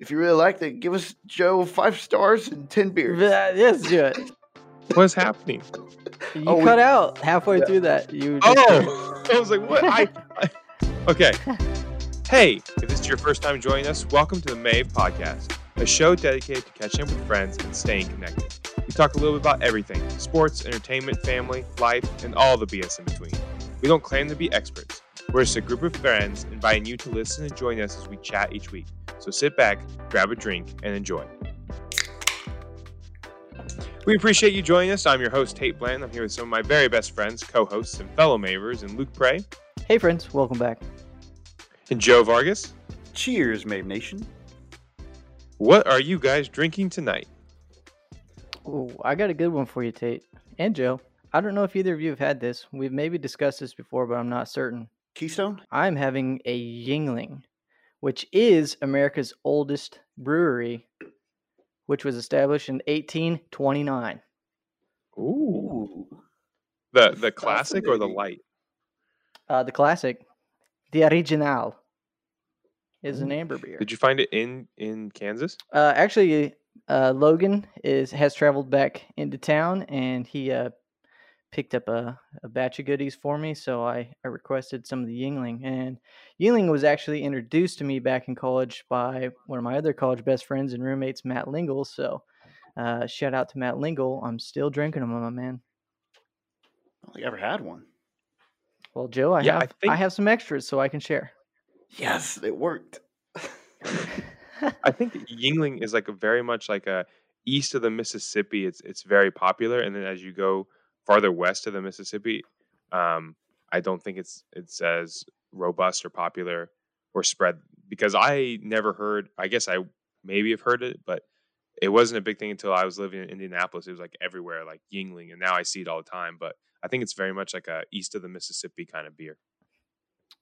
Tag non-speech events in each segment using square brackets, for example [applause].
If you really liked it, give us Joe five stars and ten beers. [laughs] Yeah, Yes, do it. What's happening? You Oh, we- cut out halfway Yeah. through that. You oh, just- Oh, [laughs] I was like, what? I, I- okay. Hey, if this is your first time joining us, welcome to the Mave Podcast, a show dedicated to catching up with friends and staying connected. We talk a little bit about everything sports, entertainment, family, life, and all the BS in between. We don't claim to be experts. We're just a group of friends inviting you to listen and join us as we chat each week. So sit back, grab a drink, and enjoy. We appreciate you joining us. I'm your host, Tate Bland. I'm here with some of my very best friends, co hosts, and fellow Mavers, and Luke Prey Hey, friends, welcome back. and Joe Vargas. Cheers, Mave Nation. What are you guys drinking tonight? Ooh, I got a good one for you, Tate and Joe. I don't know if either of you have had this. We've maybe discussed this before, but I'm not certain. Keystone. I'm having a Yuengling, which is America's oldest brewery, which was established in 1829. Ooh. Ooh. The the classic or the light? Uh, the classic, the original, is an amber beer. Did you find it in in Kansas? Uh, actually, uh, Logan is has traveled back into town, and he uh, picked up a, a batch of goodies for me. So I, I requested some of the Yuengling, and Yuengling was actually introduced to me back in college by one of my other college best friends and roommates, Matt Lingle. So uh, shout out to Matt Lingle. I'm still drinking them, my man. I don't think I ever had one. Well, Joe, I Yeah, I have I, think- have some extras, so I can share. Yes, it worked. [laughs] I think Yuengling is like a very much like a east of the Mississippi. It's it's very popular, and then as you go farther west of the Mississippi, um, I don't think it's it's as robust or popular or spread because I never heard. I guess I maybe have heard it, but it wasn't a big thing until I was living in Indianapolis. It was like everywhere, like Yuengling, and now I see it all the time. But I think it's very much like a east of the Mississippi kind of beer.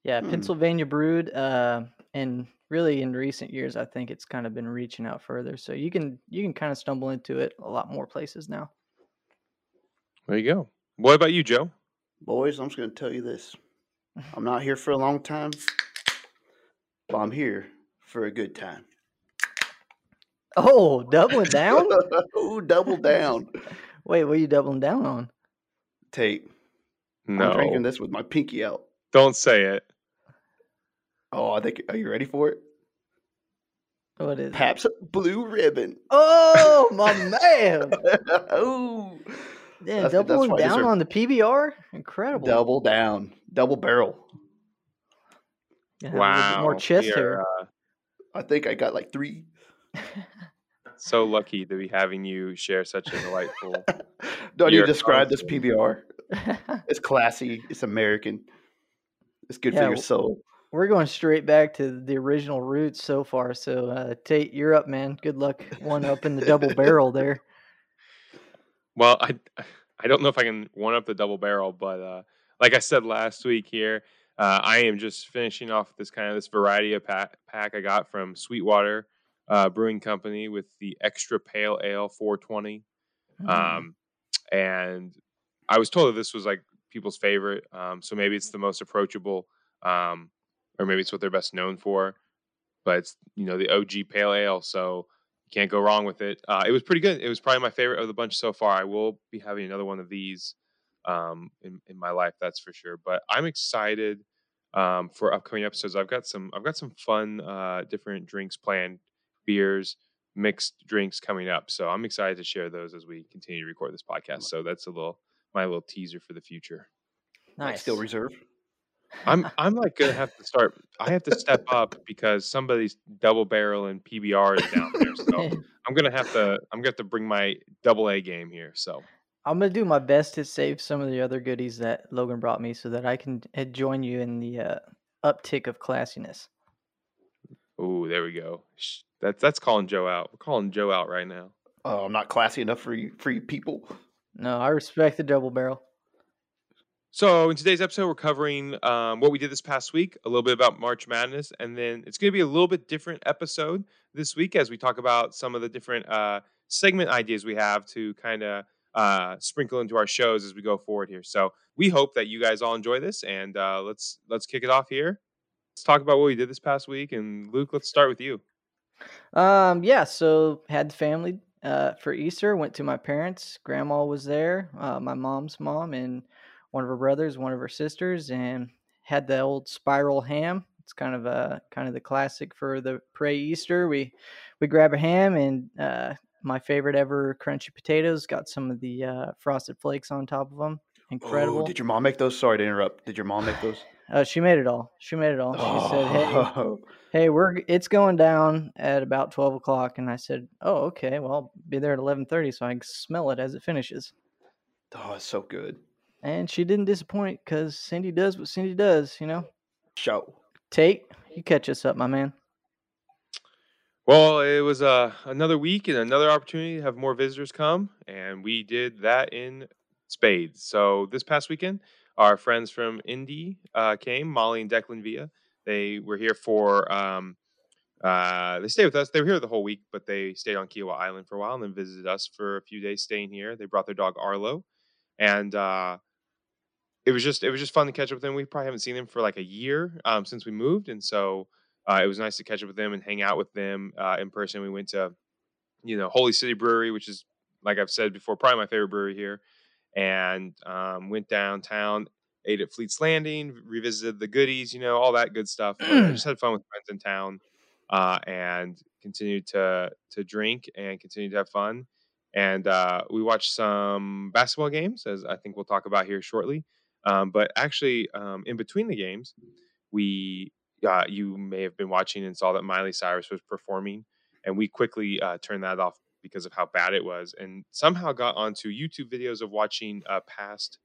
Yeah, Hmm. Pennsylvania brewed, uh, and really in recent years, I think it's kind of been reaching out further. So you can you can kind of stumble into it a lot more places now. There you go. What about you, Joe? Boys, I'm just going to tell you this. I'm not here for a long time, but I'm here for a good time. Oh, doubling down? [laughs] Ooh, double down. [laughs] Wait, what are you doubling down on? Tate, No, I'm drinking this with my pinky out. don't say it. Oh, I think. Are you ready for it? What is it? Pabst Blue Ribbon. Oh, [laughs] my man! Ooh, Yeah, That's- that's doubling why down deserve- on the PBR? Incredible. double down, double barrel. Gonna have a bit more Wow, chest we hair. are, uh, I think I got like three. [laughs] so lucky to be having you share such a delightful. [laughs] Don't You're describe this. PBR? [laughs] It's classy. It's American. It's good Yeah, for your soul. We're going straight back to the original roots so far. So, uh, Tate, you're up, man. Good luck one up in the double barrel there. Well, I I don't know if I can one up the double barrel, but uh, like I said last week here, uh, I am just finishing off this kind of this variety of pack, pack I got from Sweetwater uh, Brewing Company with the extra pale ale 420. Mm. um, and I was told that this was like people's favorite. Um, so maybe it's the most approachable, um, or maybe it's what they're best known for. But it's you know the OG Pale Ale, so can't go wrong with it. Uh, it was pretty good. It was probably my favorite of the bunch so far. I will be having another one of these um, in in my life, that's for sure. But I'm excited um, for upcoming episodes. I've got some I've got some fun uh, different drinks planned, beers, mixed drinks coming up. So I'm excited to share those as we continue to record this podcast. So that's a little my little teaser for the future. Like nice. Still reserve. I'm I'm like gonna have to start. I have to step up because somebody's double barrel and PBR is down there. So [laughs] I'm gonna have to I'm gonna have to bring my double A game here. So I'm gonna do my best to save some of the other goodies that Logan brought me, so that I can uh, join you in the uh, uptick of classiness. ooh, there we go. That's that's calling Joe out. We're calling Joe out right now. Oh, I'm not classy enough for you, for you people. No, I respect the double barrel. So in today's episode, we're covering um, what we did this past week, a little bit about March Madness, and then it's going to be a little bit different episode this week as we talk about some of the different uh, segment ideas we have to kind of uh, sprinkle into our shows as we go forward here. So we hope that you guys all enjoy this, and uh, let's let's kick it off here. Let's talk about what we did this past week, and Luke, let's start with you. Um, yeah, so had family uh, for Easter. Went to my parents. Grandma was there. Uh, my mom's mom and one of her brothers, one of her sisters, and had the old spiral ham. It's kind of a kind of the classic for the pray Easter. We we grab a ham and uh, my favorite ever crunchy potatoes. Got some of the uh, frosted flakes on top of them. Incredible. Oh, did your mom make those? Sorry to interrupt. Did your mom make those? [sighs] Uh, she made it all. She made it all. She said, "Hey, Oh, [laughs] hey, we're it's going down at about twelve o'clock," and I said, "Oh, okay. Well, I'll be there at eleven thirty, so I can smell it as it finishes." oh, it's so good. And she didn't disappoint because Cindy does what Cindy does. You know, Show. Tate, you catch us up, my man. Well, it was uh, another week and another opportunity to have more visitors come, and we did that in spades. So this past weekend, our friends from Indy uh, came, Molly and Declan Villa. They were here for um, uh, they stayed with us. They were here the whole week, but they stayed on Kiawah Island for a while and then visited us for a few days, staying here. They brought their dog Arlo, and uh, it was just it was just fun to catch up with them. We probably haven't seen them for like a year um, since we moved, and so uh, it was nice to catch up with them and hang out with them uh, in person. We went to you know Holy City Brewery, which is like I've said before, probably my favorite brewery here, and um, went downtown, ate at Fleet's Landing, revisited the goodies, you know, all that good stuff. I just had fun with friends in town, uh, and continued to to drink and continue to have fun. And uh, we watched some basketball games, as I think we'll talk about here shortly. Um, but actually, um, in between the games, we uh, you may have been watching and saw that Miley Cyrus was performing, and we quickly uh, turned that off because of how bad it was, and somehow got onto YouTube videos of watching uh, past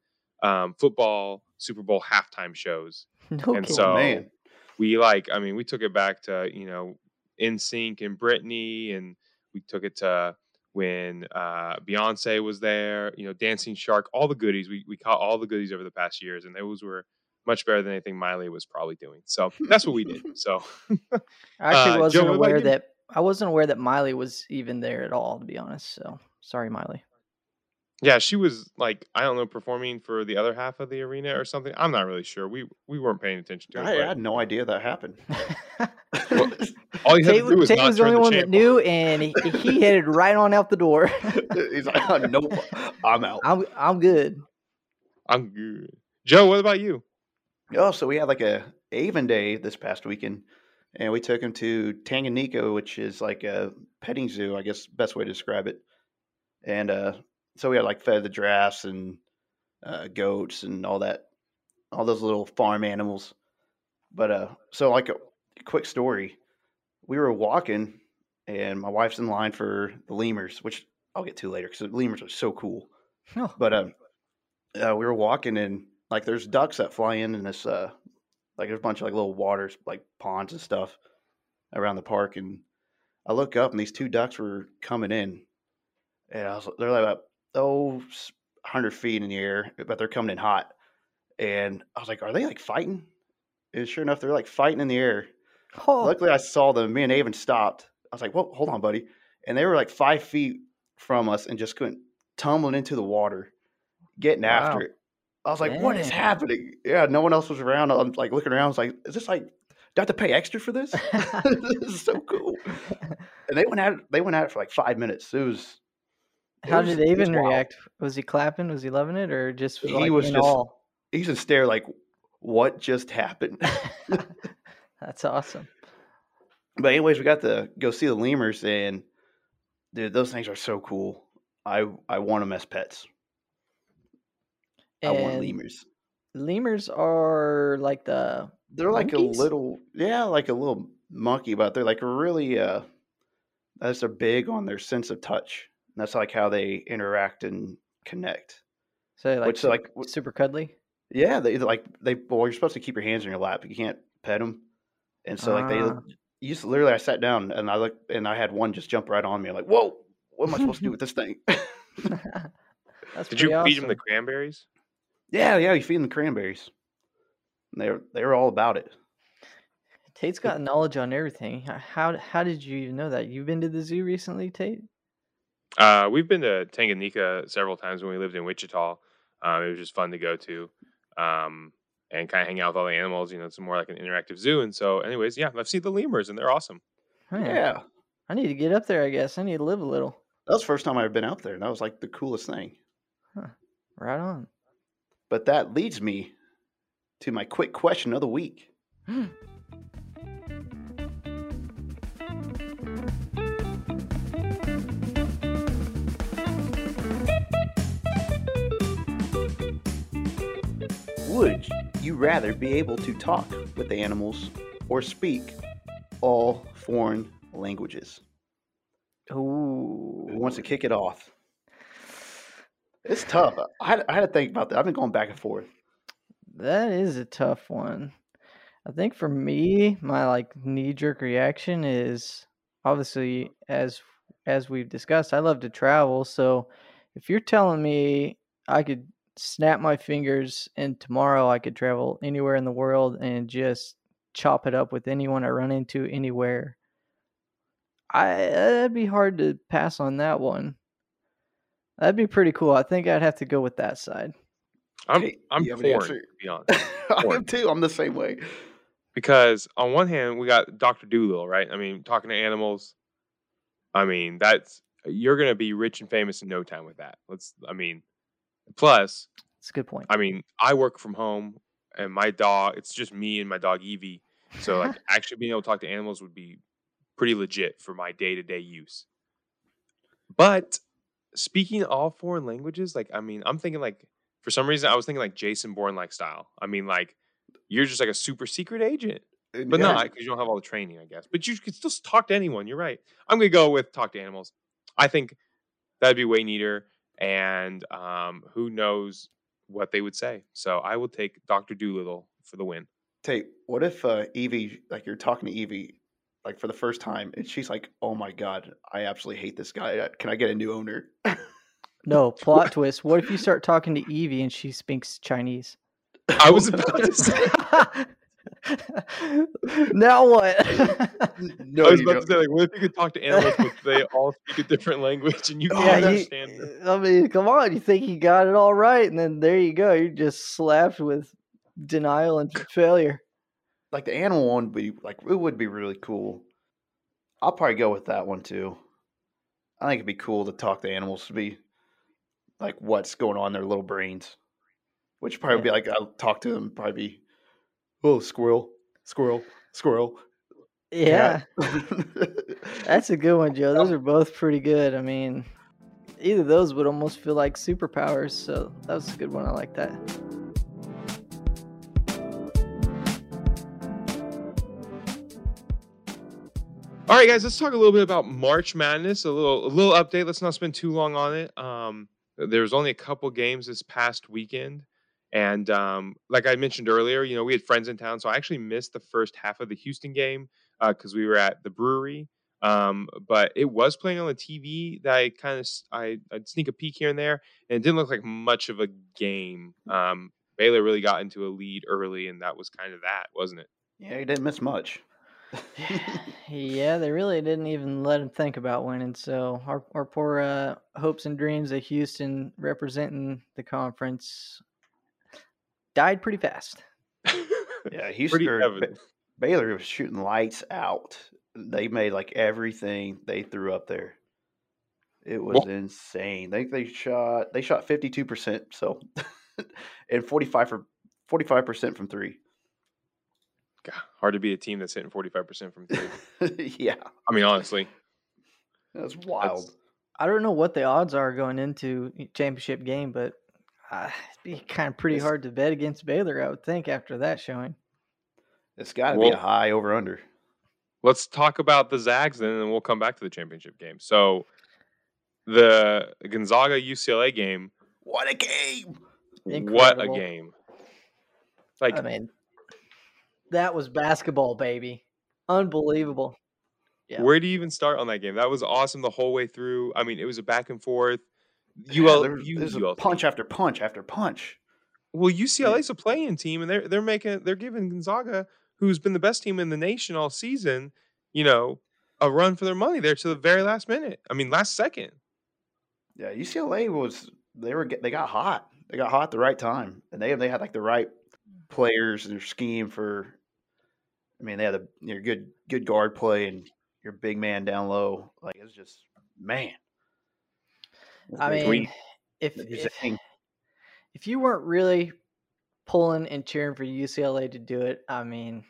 um, football Super Bowl halftime shows. [laughs] No And kidding. so- man. We like, I mean, we took it back to you know, NSYNC and Britney, and we took it to when uh, Beyonce was there. You know, Dancing Shark, all the goodies. We we caught all the goodies over the past years, and those were much better than anything Miley was probably doing. So that's what we did. [laughs] So [laughs] I actually uh, wasn't Joe, aware that I wasn't aware that Miley was even there at all, to be honest. So sorry, Miley. Yeah, she was like I don't know performing for the other half of the arena or something. I'm not really sure. We we weren't paying attention to it. I, I had no idea that happened. Well, [laughs] all you had Tate, to do was Tate not was the only the one that channel. knew, and he, he headed right on out the door. [laughs] He's like, oh, [laughs] nope, I'm out. I'm I'm good. I'm good. Joe, what about you? Oh, so we had like a Avon Day this past weekend, and we took him to Tanganyika, which is like a petting zoo, I guess best way to describe it. And uh, so we had like fed the giraffes and uh, goats and all that, all those little farm animals. But uh, so like a quick story, we were walking, and my wife's in line for the lemurs, which I'll get to later because the lemurs are so cool. Oh, But um, uh, we were walking and like there's ducks that fly in in this uh like there's a bunch of like little waters like ponds and stuff around the park and I look up and these two ducks were coming in and I was they're like about oh 100 feet in the air but they're coming in hot and I was like are they like fighting and sure enough they're like fighting in the air oh, luckily I saw them me and Avon stopped I was like whoa hold on buddy and they were like five feet from us and just couldn't tumbling into the water getting Wow. after it I was like, "What is happening?" Yeah, no one else was around. I'm like looking around. I was like, "Is this like, do I have to pay extra for this? [laughs] this is so cool." [laughs] And they went at it. They went at it for like five minutes. It was. How was- did Avon react? Was he clapping? Was he loving it, or just He like was just- awe? He's just stare like, "What just happened?" [laughs] [laughs] That's awesome. but anyways, we got to go see the lemurs, and dude, those things are so cool. I I want them as pets. I want lemurs. lemurs are like the They're like a little, yeah, like a little monkey, but they're like really, uh, as they're big on their sense of touch. And that's like how they interact and connect. so like Which, super, like, super cuddly. Yeah, they like they. Well, you're supposed to keep your hands in your lap. You can't pet them, and so like they. Ah. You literally, I sat down and I looked, and I had one just jump right on me. I'm like, whoa, what am I supposed to do [laughs] with this thing? [laughs] That's Did you pretty feed him the cranberries? yeah, yeah, you feed them the cranberries. And they're they were all about it. Tate's got knowledge on everything. How how did you even know that? You've been to the zoo recently, Tate? Uh, we've been to Tanganyika several times when we lived in Wichita. Um, it was just fun to go to um, and kind of hang out with all the animals. You know, it's more like an interactive zoo. And so, anyways, yeah, I've seen the lemurs and they're awesome. Yeah. I need to get up there. I guess I need to live a little. That was the first time I've been out there, and that was like the coolest thing. Right on. But that leads me to my quick question of the week. [gasps] Would you rather be able to talk with the animals or speak all foreign languages? Ooh. Who wants to kick it off? It's tough. I had, I had to think about that. I've been going back and forth. That is a tough one. I think for me, my like knee jerk reaction is obviously as as we've discussed, I love to travel. So if you're telling me I could snap my fingers and tomorrow I could travel anywhere in the world and just chop it up with anyone I run into anywhere, I that'd be hard to pass on that one. That'd be pretty cool. I think I'd have to go with that side. I'm Okay, I'm you have torn to be [laughs] honest. I am Porn. too. I'm the same way. because on one hand we got Doctor Dolittle, right? I mean, talking to animals. I mean, that's you're gonna be rich and famous in no time with that. Let's. I mean, plus, It's a good point. I mean, I work from home, and my dog. It's just me and my dog Evie. So [laughs] like, actually being able to talk to animals would be pretty legit for my day to day use. But speaking all foreign languages, like I mean, I'm thinking like for some reason I was thinking like Jason Bourne like style. I mean, like you're just like a super secret agent. Uh, but Yeah. not because you don't have all the training, I guess. But you could still talk to anyone. You're right. I'm gonna go with talk to animals. I think that'd be way neater, and um, who knows what they would say. So I will take Doctor Dolittle for the win. Tate, what if uh, Evie, like you're talking to Evie, like for the first time, and she's like, "Oh my god, I absolutely hate this guy. Uh, Can I get a new owner?" [laughs] No, plot twist. What if you start talking to Evie and she speaks Chinese? I was about to say. [laughs] [laughs] now what? no, I was about don't. to say, like, what if you could talk to animals, but they all speak a different language and you Oh, can't yeah, that's- you, understand them? Eh, I mean, come on. You think you got it all right, and then there you go. You're just slapped with denial and failure. like the animal one would be like it would be really cool. I'll probably go with that one too. I think it'd be cool to talk to animals to be like what's going on in their little brains. Which would probably be like I'll talk to them probably be oh squirrel, squirrel, squirrel. Yeah, [laughs] that's a good one, Joe. Those are both pretty good. I mean, either of those would almost feel like superpowers. So that was a good one. I like that. All right, guys, let's talk a little bit about March Madness. A little, a little update. Let's not spend too long on it. Um, there was only a couple games this past weekend, and um, like I mentioned earlier, you know, we had friends in town, so I actually missed the first half of the Houston game because we were at the brewery. Um, but it was playing on the TV that I kind of I I'd sneak a peek here and there, and it didn't look like much of a game. Um, Baylor really got into a lead early, and that was kind of that, wasn't it? yeah, you didn't miss much. [laughs] yeah, they really didn't even let him think about winning. So our our poor uh, hopes and dreams of Houston representing the conference died pretty fast. Yeah, [laughs] Houston Pretty or Ba- Baylor was shooting lights out. They made like everything they threw up there. It was Well- insane. They they shot they shot fifty two percent so [laughs] and forty five for forty five percent from three. God, hard to be a team that's hitting 45% from three. [laughs] yeah, I mean, honestly, that's wild. that's, I don't know what the odds are going into championship game, but uh, it'd be kind of pretty It's- hard to bet against Baylor. I would think after that showing. It's got to be a high over under. let's talk about the Zags and then, we'll come back to the championship game. So, the Gonzaga UCLA game, What a game! what a game! Like, I mean, that was basketball, baby. Unbelievable. yeah. where do you even start on that game? That was awesome the whole way through. I mean, it was a back and forth. Yeah, UL, there- U- there's a punch after punch after punch. Well, UCLA's a playing team, and they're they're making they're giving Gonzaga, who's been the best team in the nation all season, you know, a run for their money there to the very last minute. I mean, last second. Yeah, UCLA was they were they got hot. They got hot at the right time, and they they had like the right players and their scheme for. I mean, they had a you know, good good guard play, and your big man down low. Like it's just man. I mean, we- if, you're if if you weren't really pulling and cheering for UCLA to do it, I mean,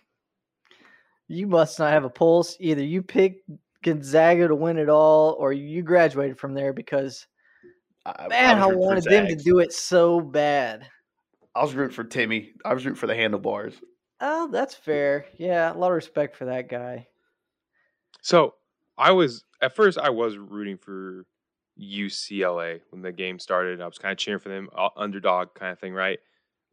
you must not have a pulse. Either you picked Gonzaga to win it all, or you graduated from there because I, man, I, was rooting for wanted them to do it so bad. I was rooting for Timme. I was rooting for the handlebars. Oh, that's fair. Yeah, a lot of respect for that guy. So I was at first I was rooting for UCLA when the game started. I was kind of cheering for them, underdog kind of thing, right?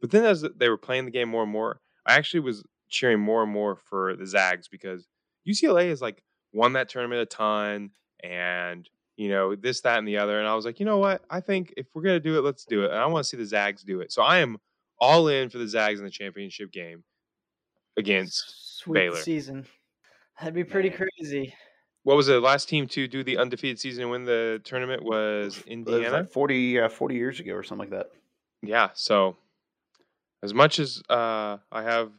But then as they were playing the game more and more, I actually was cheering more and more for the Zags because UCLA has like won that tournament a ton and you know this that and the other and I was like, "You know what? I think if we're going to do it, let's do it." And I want to see the Zags do it. So I am all in for the Zags in the championship game against Sweet Baylor. season. That'd be pretty Man. crazy. What was the last team to do the undefeated season and win the tournament was It was Indiana. like 40, uh, 40 years ago or something like that. yeah, so as much as uh, I have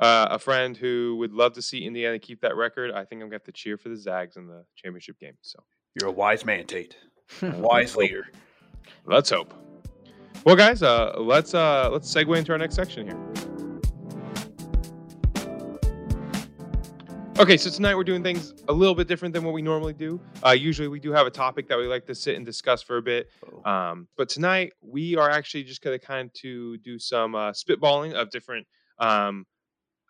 uh, a friend who would love to see Indiana keep that record, I think I'm going to have to cheer for the Zags in the championship game. So You're a wise man, Tate. [laughs] Wise leader. let's hope. Well, guys, uh, let's uh, let's segue into our next section here. Okay, so tonight we're doing things a little bit different than what we normally do. Uh, usually we do have a topic that we like to sit and discuss for a bit. Oh. Um, but tonight we are actually just going to kind of to do some uh, spitballing of different um,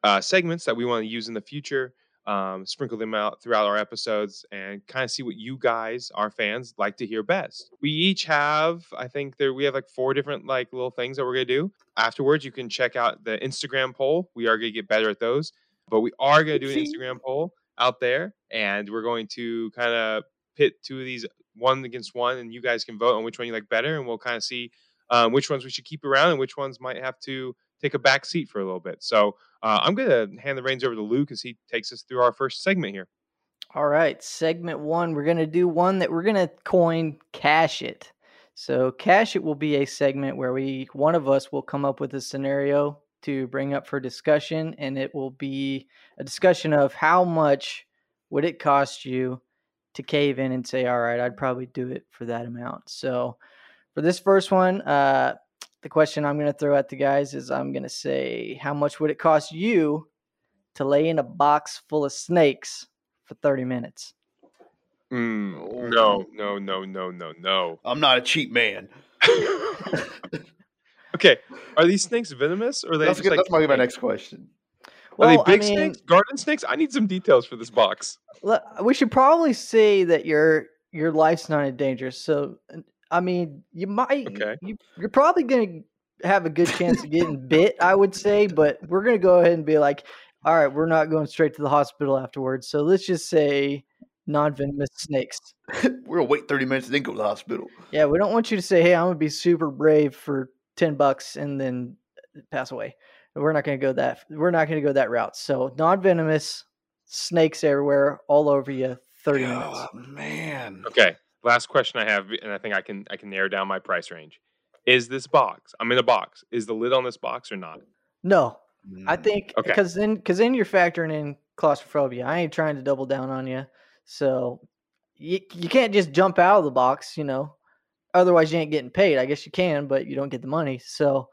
uh, segments that we want to use in the future. Um, sprinkle them out throughout our episodes and kind of see what you guys, our fans, like to hear best. We each have, I think there we have like four different like little things that we're gonna do. Afterwards, you can check out the Instagram poll. We are gonna get better at those, but we are gonna do an Instagram poll out there, and we're going to kind of pit two of these one against one, and you guys can vote on which one you like better, and we'll kind of see um, which ones we should keep around and which ones might have to take a back seat for a little bit. So uh, I'm going to hand the reins over to Luke as he takes us through our first segment here. All right, segment one. We're going to do one that we're going to coin Cash It. So, Cash It will be a segment where we, one of us will come up with a scenario to bring up for discussion, and it will be a discussion of how much would it cost you to cave in and say, all right, I'd probably do it for that amount. So, for this first one, uh, the question I'm going to throw at the guys is I'm going to say, how much would it cost you to lay in a box full of snakes for 30 minutes? Mm, no, no, no, no, no, no. I'm not a cheap man. [laughs] [laughs] okay, are these snakes venomous or are they That's, just good. like that's my, my next question. Are they Well, I big mean, snakes, garden snakes? I need some details for this box. le- We should probably say that your your life's not in danger. So, I mean, you might. Okay. You, you're probably going to have a good chance of getting [laughs] bit, I would say. But we're going to go ahead and be like, all right, we're not going straight to the hospital afterwards. So let's just say non-venomous snakes. [laughs] We're gonna wait 30 minutes and then go to the hospital. Yeah, we don't want you to say, "Hey, I'm gonna be super brave for ten bucks and then pass away." We're not gonna go that. We're not gonna go that route. So non-venomous snakes everywhere, all over you. Thirty minutes. Oh, man. Okay, last question I have, and I think I can I can narrow down my price range. Is this box? I'm in a box. Is the lid on this box or not? No, I Mm. think Okay. because then because then you're factoring in claustrophobia. I ain't trying to double down on you, so you you can't just jump out of the box, you know. Otherwise, you ain't getting paid. I guess you can, but you don't get the money. So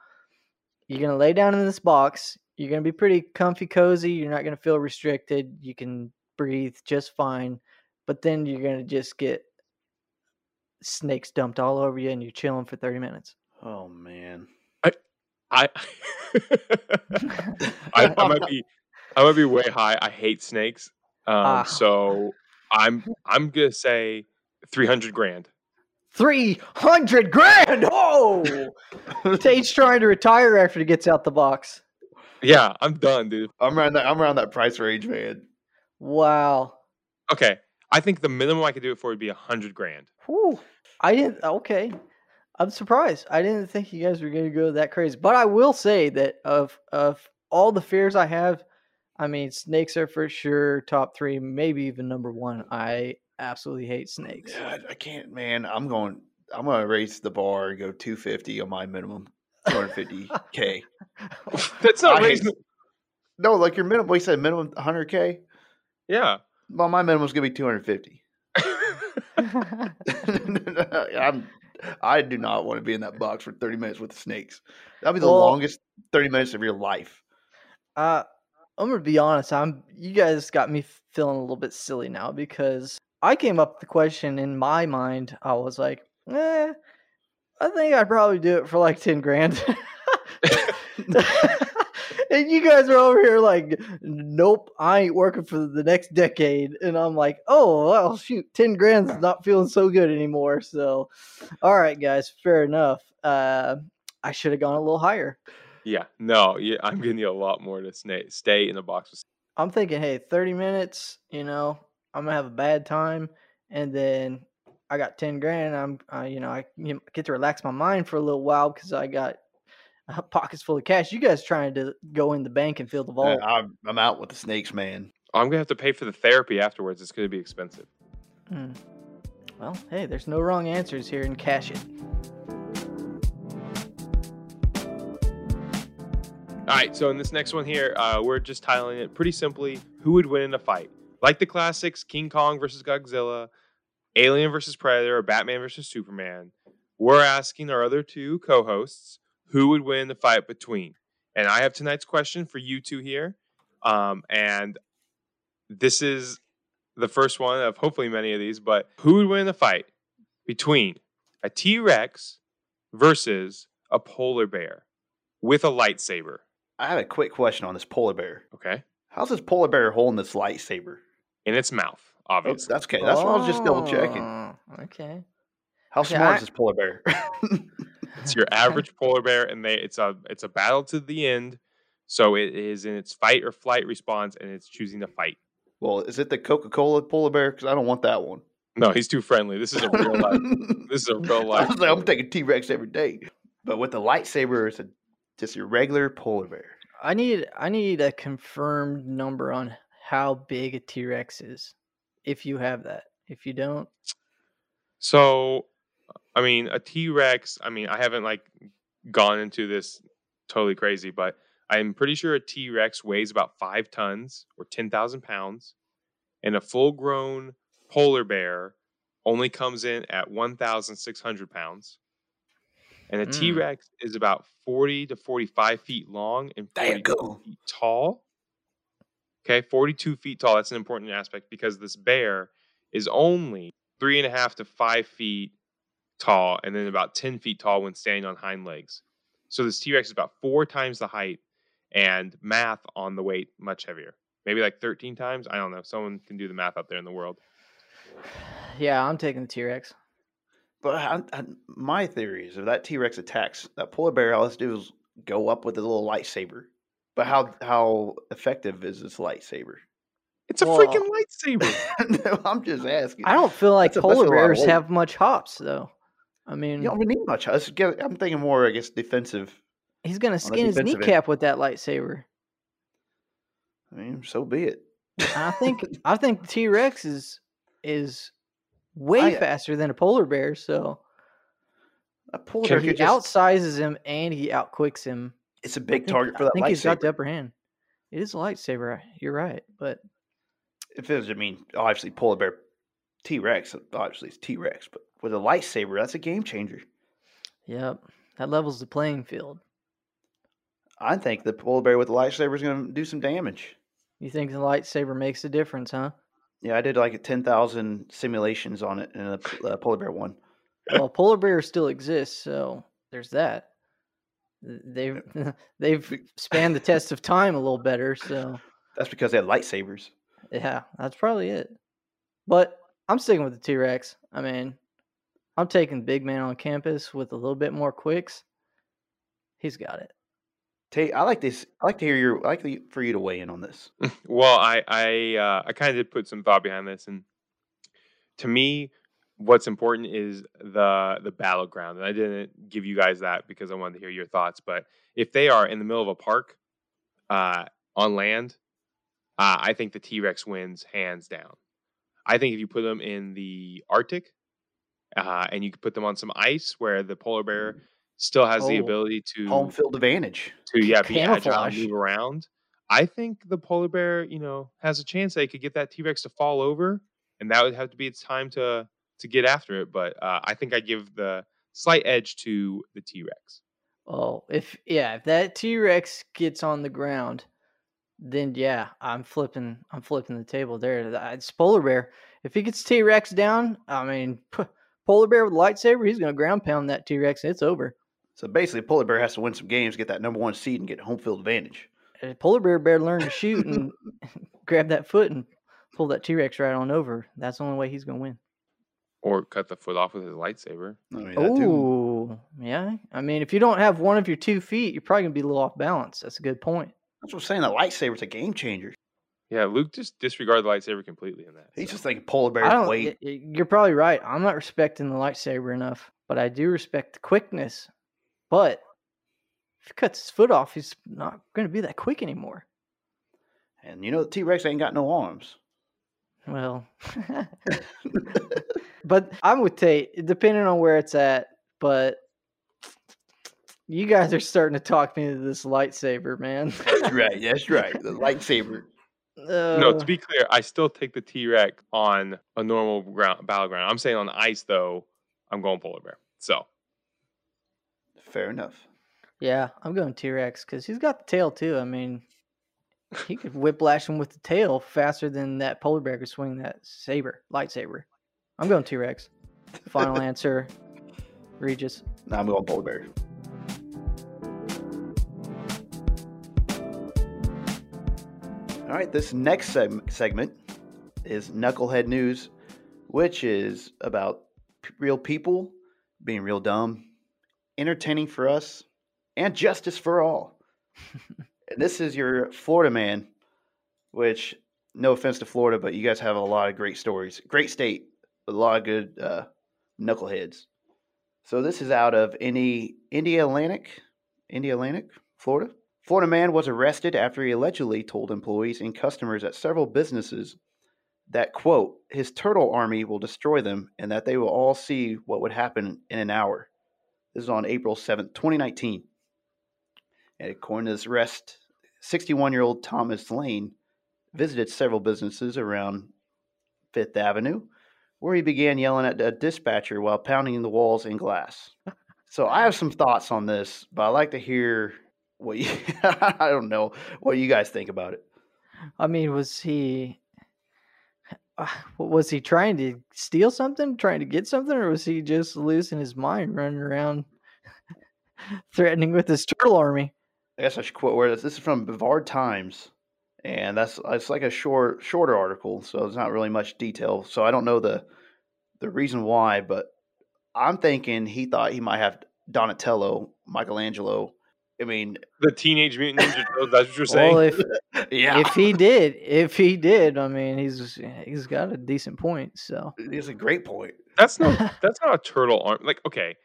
you're gonna lay down in this box. You're gonna be pretty comfy, cozy. You're not gonna feel restricted. You can breathe just fine, but then you're gonna just get snakes dumped all over you, and you're chilling for thirty minutes. Oh man. I I, [laughs] I might be I might be way high. I hate snakes. Um, Ah. so I'm I'm gonna say three hundred grand. Three hundred grand. [laughs] Oh, [laughs] Tate's trying to retire after he gets out the box. Yeah, I'm done, dude. I'm around that. I'm around that price range, man. Wow. Okay, I think the minimum I could do it for would be a hundred grand. Whew. I didn't. Okay. I'm surprised. I didn't think you guys were going to go that crazy. But I will say that of of all the fears I have, I mean, snakes are for sure top three, maybe even number one. I absolutely hate snakes. Yeah, I, I can't, man. I'm going. I'm gonna raise the bar and go 250 on my minimum. 250k. [laughs] That's not I hate raising. No, like your minimum. We said minimum 100k. Yeah, Well, my minimum is gonna be two hundred fifty. [laughs] [laughs] I'm. I do not want to be in that box for thirty minutes with the snakes. That'll be the Well- longest thirty minutes of your life. Uh, I'm gonna be honest. I'm. You guys got me feeling a little bit silly now because I came up with the question in my mind. I was like, eh, I think I'd probably do it for like ten grand. [laughs] [laughs] and you guys are over here like, nope, I ain't working for the next decade. And I'm like, oh well, shoot, ten grand's not feeling so good anymore. So, all right, guys, fair enough. Uh, I should have gone a little higher. Yeah, no, yeah, I'm giving you a lot more to stay stay in the box with. I'm thinking, hey, 30 minutes, you know, I'm gonna have a bad time, and then I got 10 grand. I'm, uh, you know, I you know, get to relax my mind for a little while because I got [laughs] uh, pockets full of cash. You guys trying to go in the bank and fill the Uh, vault? I'm, I'm out with the snakes, man. I'm gonna have to pay for the therapy afterwards. It's gonna be expensive. Hmm. Well, hey, there's no wrong answers here, in cash it. All right, so in this next one here, uh, we're just titling it pretty simply: Who would win in a fight? Like the classics, King Kong versus Godzilla, Alien versus Predator, or Batman versus Superman. We're asking our other two co-hosts who would win the fight between. And I have tonight's question for you two here, um, and this is the first one of hopefully many of these. But who would win the fight between a T Rex versus a polar bear with a lightsaber? I have a quick question on this polar bear. Okay. How's this polar bear holding this lightsaber? In its mouth, Oh, obviously. that's okay. That's what I was just double checking. Oh, Okay. How Okay, smart I- is this polar bear? [laughs] It's your average [laughs] polar bear, and they it's a it's a battle to the end. So it is in its fight or flight response, and it's choosing to fight. well, is it the Coca Cola polar bear? Because I don't want that one. No, he's too friendly. This is a real life. [laughs] This is a real I life. was like, I'm taking T Rex every day. But with the lightsaber, it's a, just your regular polar bear. I need I need a confirmed number on how big a T Rex is. If you have that. If you don't, So, I mean, a T Rex. I mean, I haven't like gone into this totally crazy, but I'm pretty sure a T Rex weighs about five tons or ten thousand pounds, and a full grown polar bear only comes in at one thousand six hundred pounds. And a Mm. T Rex is about forty to forty-five feet long and Damn, forty-two cool. feet tall. Okay, 42 feet tall. That's an important aspect because this bear is only three and a half to five feet tall and then about 10 feet tall when standing on hind legs. So this T Rex is about four times the height and math on the weight much heavier. Maybe like 13 times. I don't know. Someone can do the math out there in the world. yeah, I'm taking the T Rex. But I, I, my theory is if that T Rex attacks that polar bear, all it's do is go up with a little lightsaber. But how how effective is this lightsaber? It's a Well- freaking lightsaber. [laughs] no, I'm just asking. I don't feel like That's polar a lot of bears have much hops though. I mean, You don't need much. I'm thinking more, I guess, defensive. he's gonna skin his defensive end. kneecap with that lightsaber. I mean, so be it. I think [laughs] I think T Rex is is way I- uh faster than a polar bear. So a polar bear he just, outsizes him and he outquicks him. It's a big think- target for that. I think he's got the lightsaber. upper hand. It is a lightsaber. You're right, but If it was, I mean, obviously polar bear, T Rex, obviously it's T Rex, but with a lightsaber, that's a game changer. yep, that levels the playing field. I think the polar bear with the lightsaber is going to do some damage. You think the lightsaber makes a difference, huh? Yeah, I did like a 10,000 simulations on it in a p- uh, polar bear one. well, polar bear still exists, so there's that. Th- They've [laughs] [laughs] they've spanned the test of time a little better, so That's because they had lightsabers. yeah, that's probably it. But I'm sticking with the T Rex. I mean, I'm taking big man on campus with a little bit more quicks. He's got it. Tate, I like this. I like to hear your. I like the- for you to weigh in on this. [laughs] Well, I I uh, I kind of did put some thought behind this, and to me, what's important is the the battleground. And I didn't give you guys that because I wanted to hear your thoughts. But if they are in the middle of a park, uh, on land, uh, I think the T Rex wins hands down. I think if you put them in the Arctic, uh, and you could put them on some ice where the polar bear still has the Oh, ability to Home field advantage. to yeah be agile move around. I think the polar bear, you know, has a chance they could get that T Rex to fall over, and that would have to be its time to to get after it. But uh, I think I give the slight edge to the T Rex. Oh, if yeah, if that T Rex gets on the ground, then yeah, I'm flipping. I'm flipping the table there. It's polar bear. If he gets T Rex down, I mean, [laughs] p- polar bear with lightsaber, he's gonna ground pound that T Rex. It's over. So basically, polar bear has to win some games, get that number one seed, and get home field advantage. Uh, Polar bear better learn to shoot and [laughs] grab that foot and pull that T Rex right on over. That's the only way he's gonna win. Or cut the foot off with his lightsaber. I mean. Oh, yeah. I mean, if you don't have one of your two feet, you're probably gonna be a little off balance. That's a good point. That's what I'm saying. The lightsaber's a game changer. Yeah, Luke just disregarded the lightsaber completely in that. He's so. just thinking polar bear weight. y- y- You're probably right. I'm not respecting the lightsaber enough, but I do respect the quickness. But if he cuts his foot off, he's not going to be that quick anymore. And you know, the T Rex ain't got no arms. Well, [laughs] [laughs] [laughs] but I'm with Tate, depending on where it's at. But you guys are starting to talk me into this lightsaber, man. That's right. [laughs] That's right. The lightsaber. No, Uh, to be clear, I still take the T Rex on a normal ground battleground. I'm saying on ice though, I'm going polar bear. So Fair enough. yeah, I'm going T Rex because he's got the tail too. I mean, he could whiplash him with the tail faster than that polar bear could swing that saber, lightsaber. I'm going T Rex. [laughs] Final answer, Regis. Now I'm going polar bear. All right, this next seg- segment is Knucklehead News, which is about p- real people being real dumb, entertaining for us, and justice for all. [laughs] and this is your Florida man, which, no offense to Florida, but you guys have a lot of great stories. Great state, a lot of good uh, knuckleheads. So this is out of any Indialantic, India Atlantic, Florida. Florida man was arrested after he allegedly told employees and customers at several businesses that quote his turtle army will destroy them and that they will all see what would happen in an hour. This is on April 7th, 2019. And according to this arrest, 61 year old Thomas Lane visited several businesses around Fifth Avenue where he began yelling at a dispatcher while pounding the walls and glass. So I have some [laughs] thoughts on this, but I'd like to hear what you [laughs] I don't know what you guys think about it. I mean, was he [sighs] was he trying to steal something, trying to get something, or was he just losing his mind, running around [laughs] threatening with his turtle army? I guess I should quote where this. This is from Brevard Times, and that's it's like a short shorter article, so there's not really much detail. So I don't know the the reason why, but I'm thinking he thought he might have Donatello, Michelangelo. I mean, the Teenage Mutant Ninja Turtles. That's what you're [laughs] saying. Well, if [laughs] yeah, if he did, if he did, I mean, he's he's got a decent point. So it's a great point. that's not [laughs] that's not a turtle army. Like okay,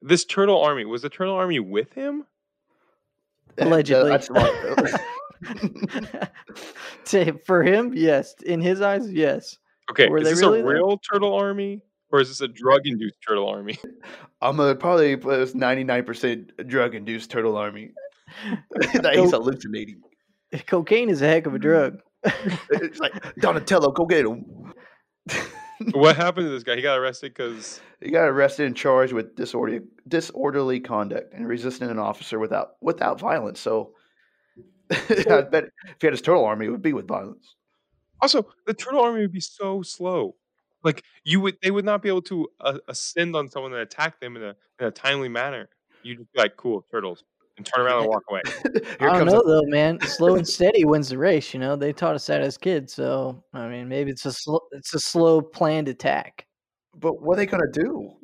this turtle army was the turtle army with him. Allegedly. That's [laughs] what- to, for him, yes. In his eyes, yes. Okay, Were is they this really a there? real turtle army or is this a drug-induced turtle army? [laughs] I'm gonna probably put this 99% drug induced turtle army [laughs] that he's hallucinating. Cocaine is a heck of a drug. It's like Donatello, go get him. what happened to this guy? He got arrested because He got arrested and charged with disorderly disorderly conduct and resisting an officer without without violence. So [laughs] I bet if he had his turtle army, it would be with violence. also the turtle army would be so slow. Like you would, they would not be able to uh, ascend on someone and attack them in a in a timely manner. You'd just be like, "Cool, turtles," and turn around and walk away. [laughs] Here I don't comes know a- though, man. Slow and steady wins the race. You know, they taught us that as kids. So I mean, maybe it's a slow, it's a slow planned attack. but what are they gonna do?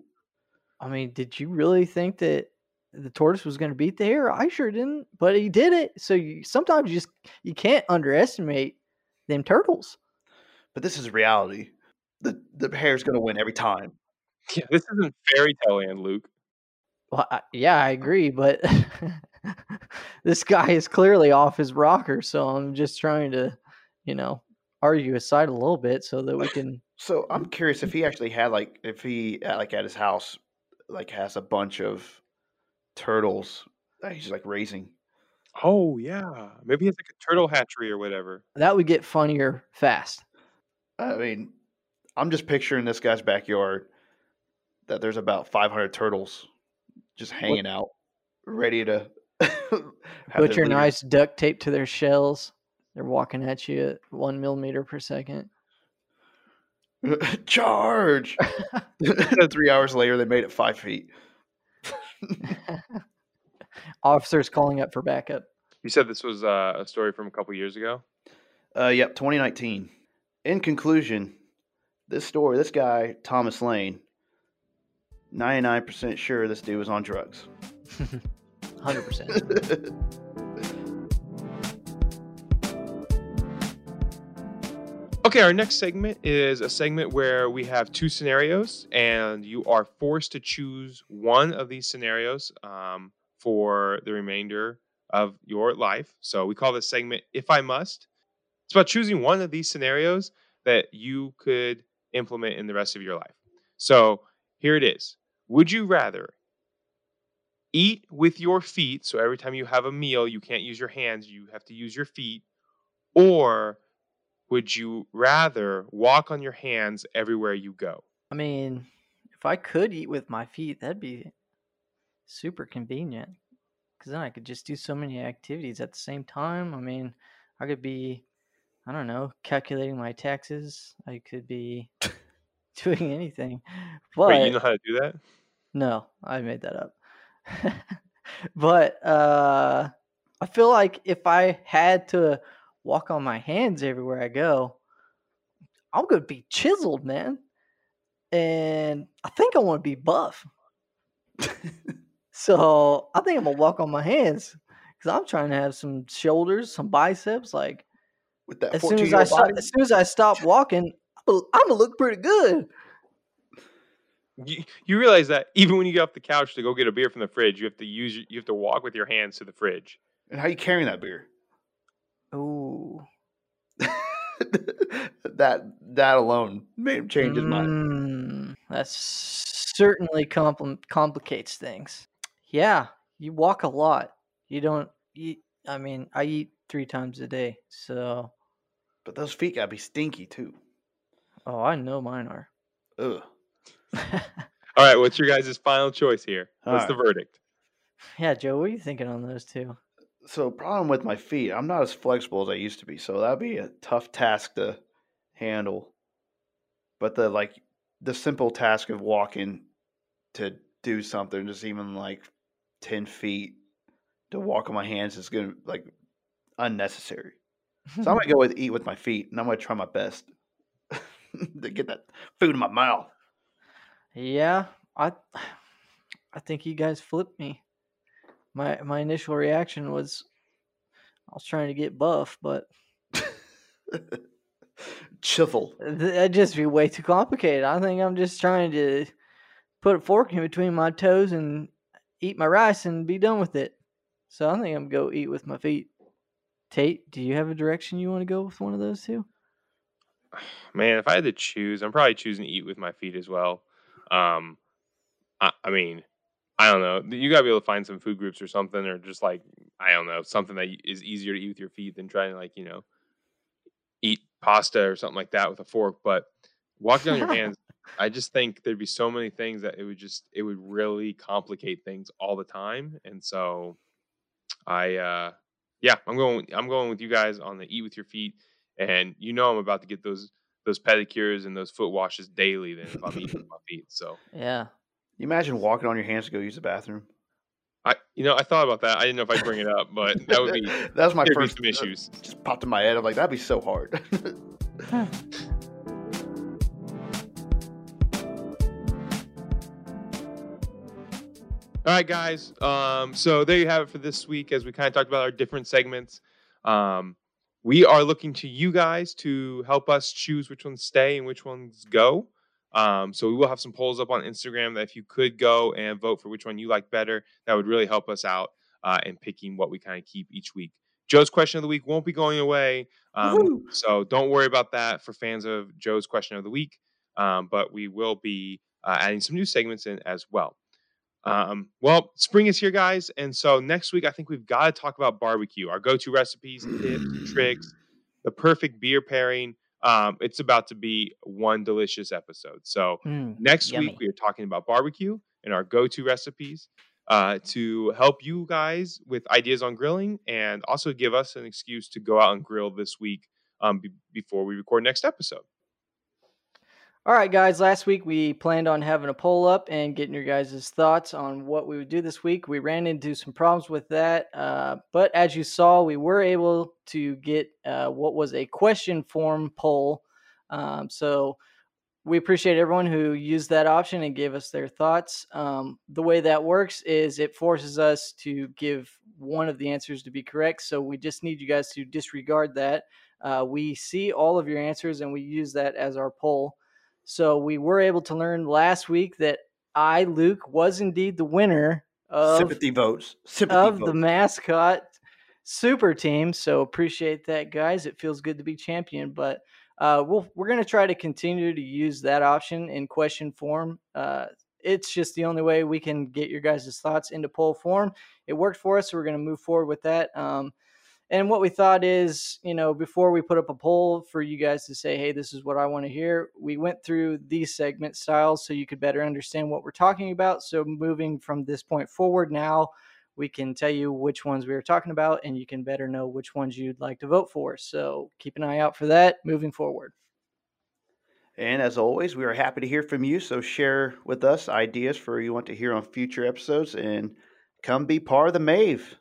I mean, did you really think that the tortoise was going to beat the hare? I sure didn't, but he did it. So you, sometimes you just you can't underestimate them turtles. But this is reality. The the hare's gonna win every time. Yeah, this isn't fairy tale land, Luke. Well, I, yeah, I agree, but [laughs] this guy is clearly off his rocker. So I'm just trying to, you know, argue his side a little bit so that we [laughs] can. So I'm curious if he actually had like if he uh, like at his house like has a bunch of turtles that he's like raising. Oh yeah, maybe it's like a turtle hatchery or whatever. That would get funnier fast. I mean, I'm just picturing this guy's backyard that there's about 500 turtles just hanging out, ready to Put your leader. nice duct tape to their shells. They're walking at you at one millimeter per second. [laughs] charge. [laughs] [laughs] Three hours later, they made it five feet. [laughs] Officers calling up for backup. You said this was uh, a story from a couple years ago. Uh, yep, 2019. In conclusion, this story, this guy Thomas Lane, 99% sure this dude was on drugs. [laughs] 100%. [laughs] Okay, our next segment is a segment where we have two scenarios, and you are forced to choose one of these scenarios um, for the remainder of your life. So we call this segment If I Must. It's about choosing one of these scenarios that you could implement in the rest of your life. So here it is Would you rather eat with your feet? So every time you have a meal, you can't use your hands, you have to use your feet, or would you rather walk on your hands everywhere you go? I mean, if I could eat with my feet, that'd be super convenient. Because then I could just do so many activities at the same time. I mean, I could be, I don't know, calculating my taxes. I could be [laughs] doing anything. But Wait, you know how to do that? No, I made that up. [laughs] but uh I feel like if I had to walk on my hands everywhere I go, I'm gonna be chiseled, man. And I think I want to be buff. [laughs] so I think I'm gonna walk on my hands because I'm trying to have some shoulders, some biceps. Like With that as soon as I old stop, as soon as I stop walking, I'm gonna, look pretty good. You, you realize that even when you get off the couch to go get a beer from the fridge, you have to use you have to walk with your hands to the fridge. And how are you carrying that beer? Ooh. [laughs] that that alone made him change his mind. Mm, that certainly compl- complicates things. Yeah, you walk a lot. You don't eat. I mean, I eat three times a day. So, But those feet gotta be stinky too. oh, I know mine are. Ugh. [laughs] All right, what's your guys' final choice here? What's the verdict? yeah, Joe, what are you thinking on those two? So problem with my feet, I'm not as flexible as I used to be. So that'd be a tough task to handle. But the like the simple task of walking to do something, just even like ten feet to walk on my hands is gonna like unnecessary. So I'm gonna [laughs] go with eat with my feet, and I'm gonna try my best [laughs] to get that food in my mouth. yeah, I, [sighs] I think you guys flipped me. My my initial reaction was, I was trying to get buff, but [laughs] Chisel. That'd just be way too complicated. I think I'm just trying to put a fork in between my toes and eat my rice and be done with it. So I think I'm gonna go eat with my feet. Tate, do you have a direction you want to go with one of those two? [sighs] Man, if I had to choose, I'm probably choosing to eat with my feet as well. Um, I, I mean, I don't know. You gotta be able to find some food groups or something, or just like I don't know, something that is easier to eat with your feet than trying to like you know eat pasta or something like that with a fork. But walking on your [laughs] hands, I just think there'd be so many things that it would just it would really complicate things all the time, and so I uh yeah, I'm going I'm going with you guys on the eat with your feet, and you know I'm about to get those those pedicures and those foot washes daily then if I'm eating with my [laughs] feet. So Yeah. You imagine walking on your hands to go use the bathroom. I you know I thought about that. I didn't know if I'd bring it up, but [laughs] that would be that was my first some uh, issues. just popped in my head. I'm like, that'd be so hard. All right, guys. Um, so there you have it for this week as we kind of talked about our different segments. Um, we are looking to you guys to help us choose which ones stay and which ones go. Um, so we will have some polls up on Instagram that if you could go and vote for which one you like better, that would really help us out uh, in picking what we kind of keep each week. Joe's question of the week won't be going away. Um, so don't worry about that for fans of Joe's question of the week. Um, but we will be uh, adding some new segments in as well. Um, well, spring is here, guys, and so next week I think we've got to talk about barbecue, our go-to recipes, tips, tricks, [sighs] the perfect beer pairing. Um, it's about to be one delicious episode. So Mm, next yummy. week we are talking about barbecue and our go-to recipes uh, to help you guys with ideas on grilling and also give us an excuse to go out and grill this week um, be- before we record next episode. All right, guys. Last week we planned on having a poll up and getting your guys' thoughts on what we would do this week. We ran into some problems with that, uh, but as you saw, we were able to get uh, what was a question form poll. Um, so we appreciate everyone who used that option and gave us their thoughts. Um, the way that works is it forces us to give one of the answers to be correct. So we just need you guys to disregard that. Uh, we see all of your answers and we use that as our poll. So we were able to learn last week that I, Luke, was indeed the winner of, sympathy votes. Sympathy of votes. the mascot super team. So appreciate that, guys. It feels good to be champion, but uh, we'll, we're going to try to continue to use that option in question form. Uh, it's just the only way we can get your guys' thoughts into poll form. It worked for us, so we're going to move forward with that. Um, and what we thought is, you know, before we put up a poll for you guys to say, hey, this is what I want to hear, we went through these segment styles so you could better understand what we're talking about. So moving from this point forward, now we can tell you which ones we were talking about and you can better know which ones you'd like to vote for. So keep an eye out for that moving forward. And as always, we are happy to hear from you. So share with us ideas for you want to hear on future episodes and come be part of the Mave.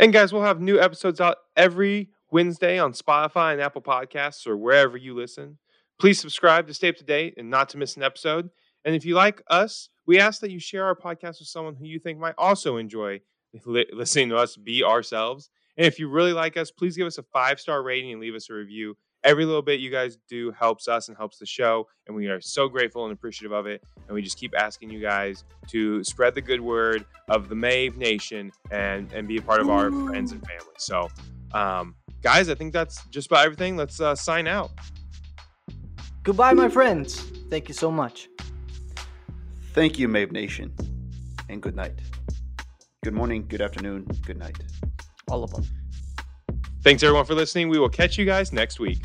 And guys, we'll have new episodes out every Wednesday on Spotify and Apple Podcasts or wherever you listen. Please subscribe to stay up to date and not to miss an episode. And if you like us, we ask that you share our podcast with someone who you think might also enjoy [laughs] li- listening to us be ourselves. And if you really like us, please give us a five star rating and leave us a review. Every little bit you guys do helps us and helps the show. And we are so grateful and appreciative of it. And we just keep asking you guys to spread the good word of the Mave Nation and, and be a part of our friends and family. So, um, guys, I think that's just about everything. Let's uh, sign out. Goodbye, my friends. Thank you so much. Thank you, Mave Nation, and good night. Good morning, good afternoon, good night. All of them. Thanks everyone for listening. We will catch you guys next week.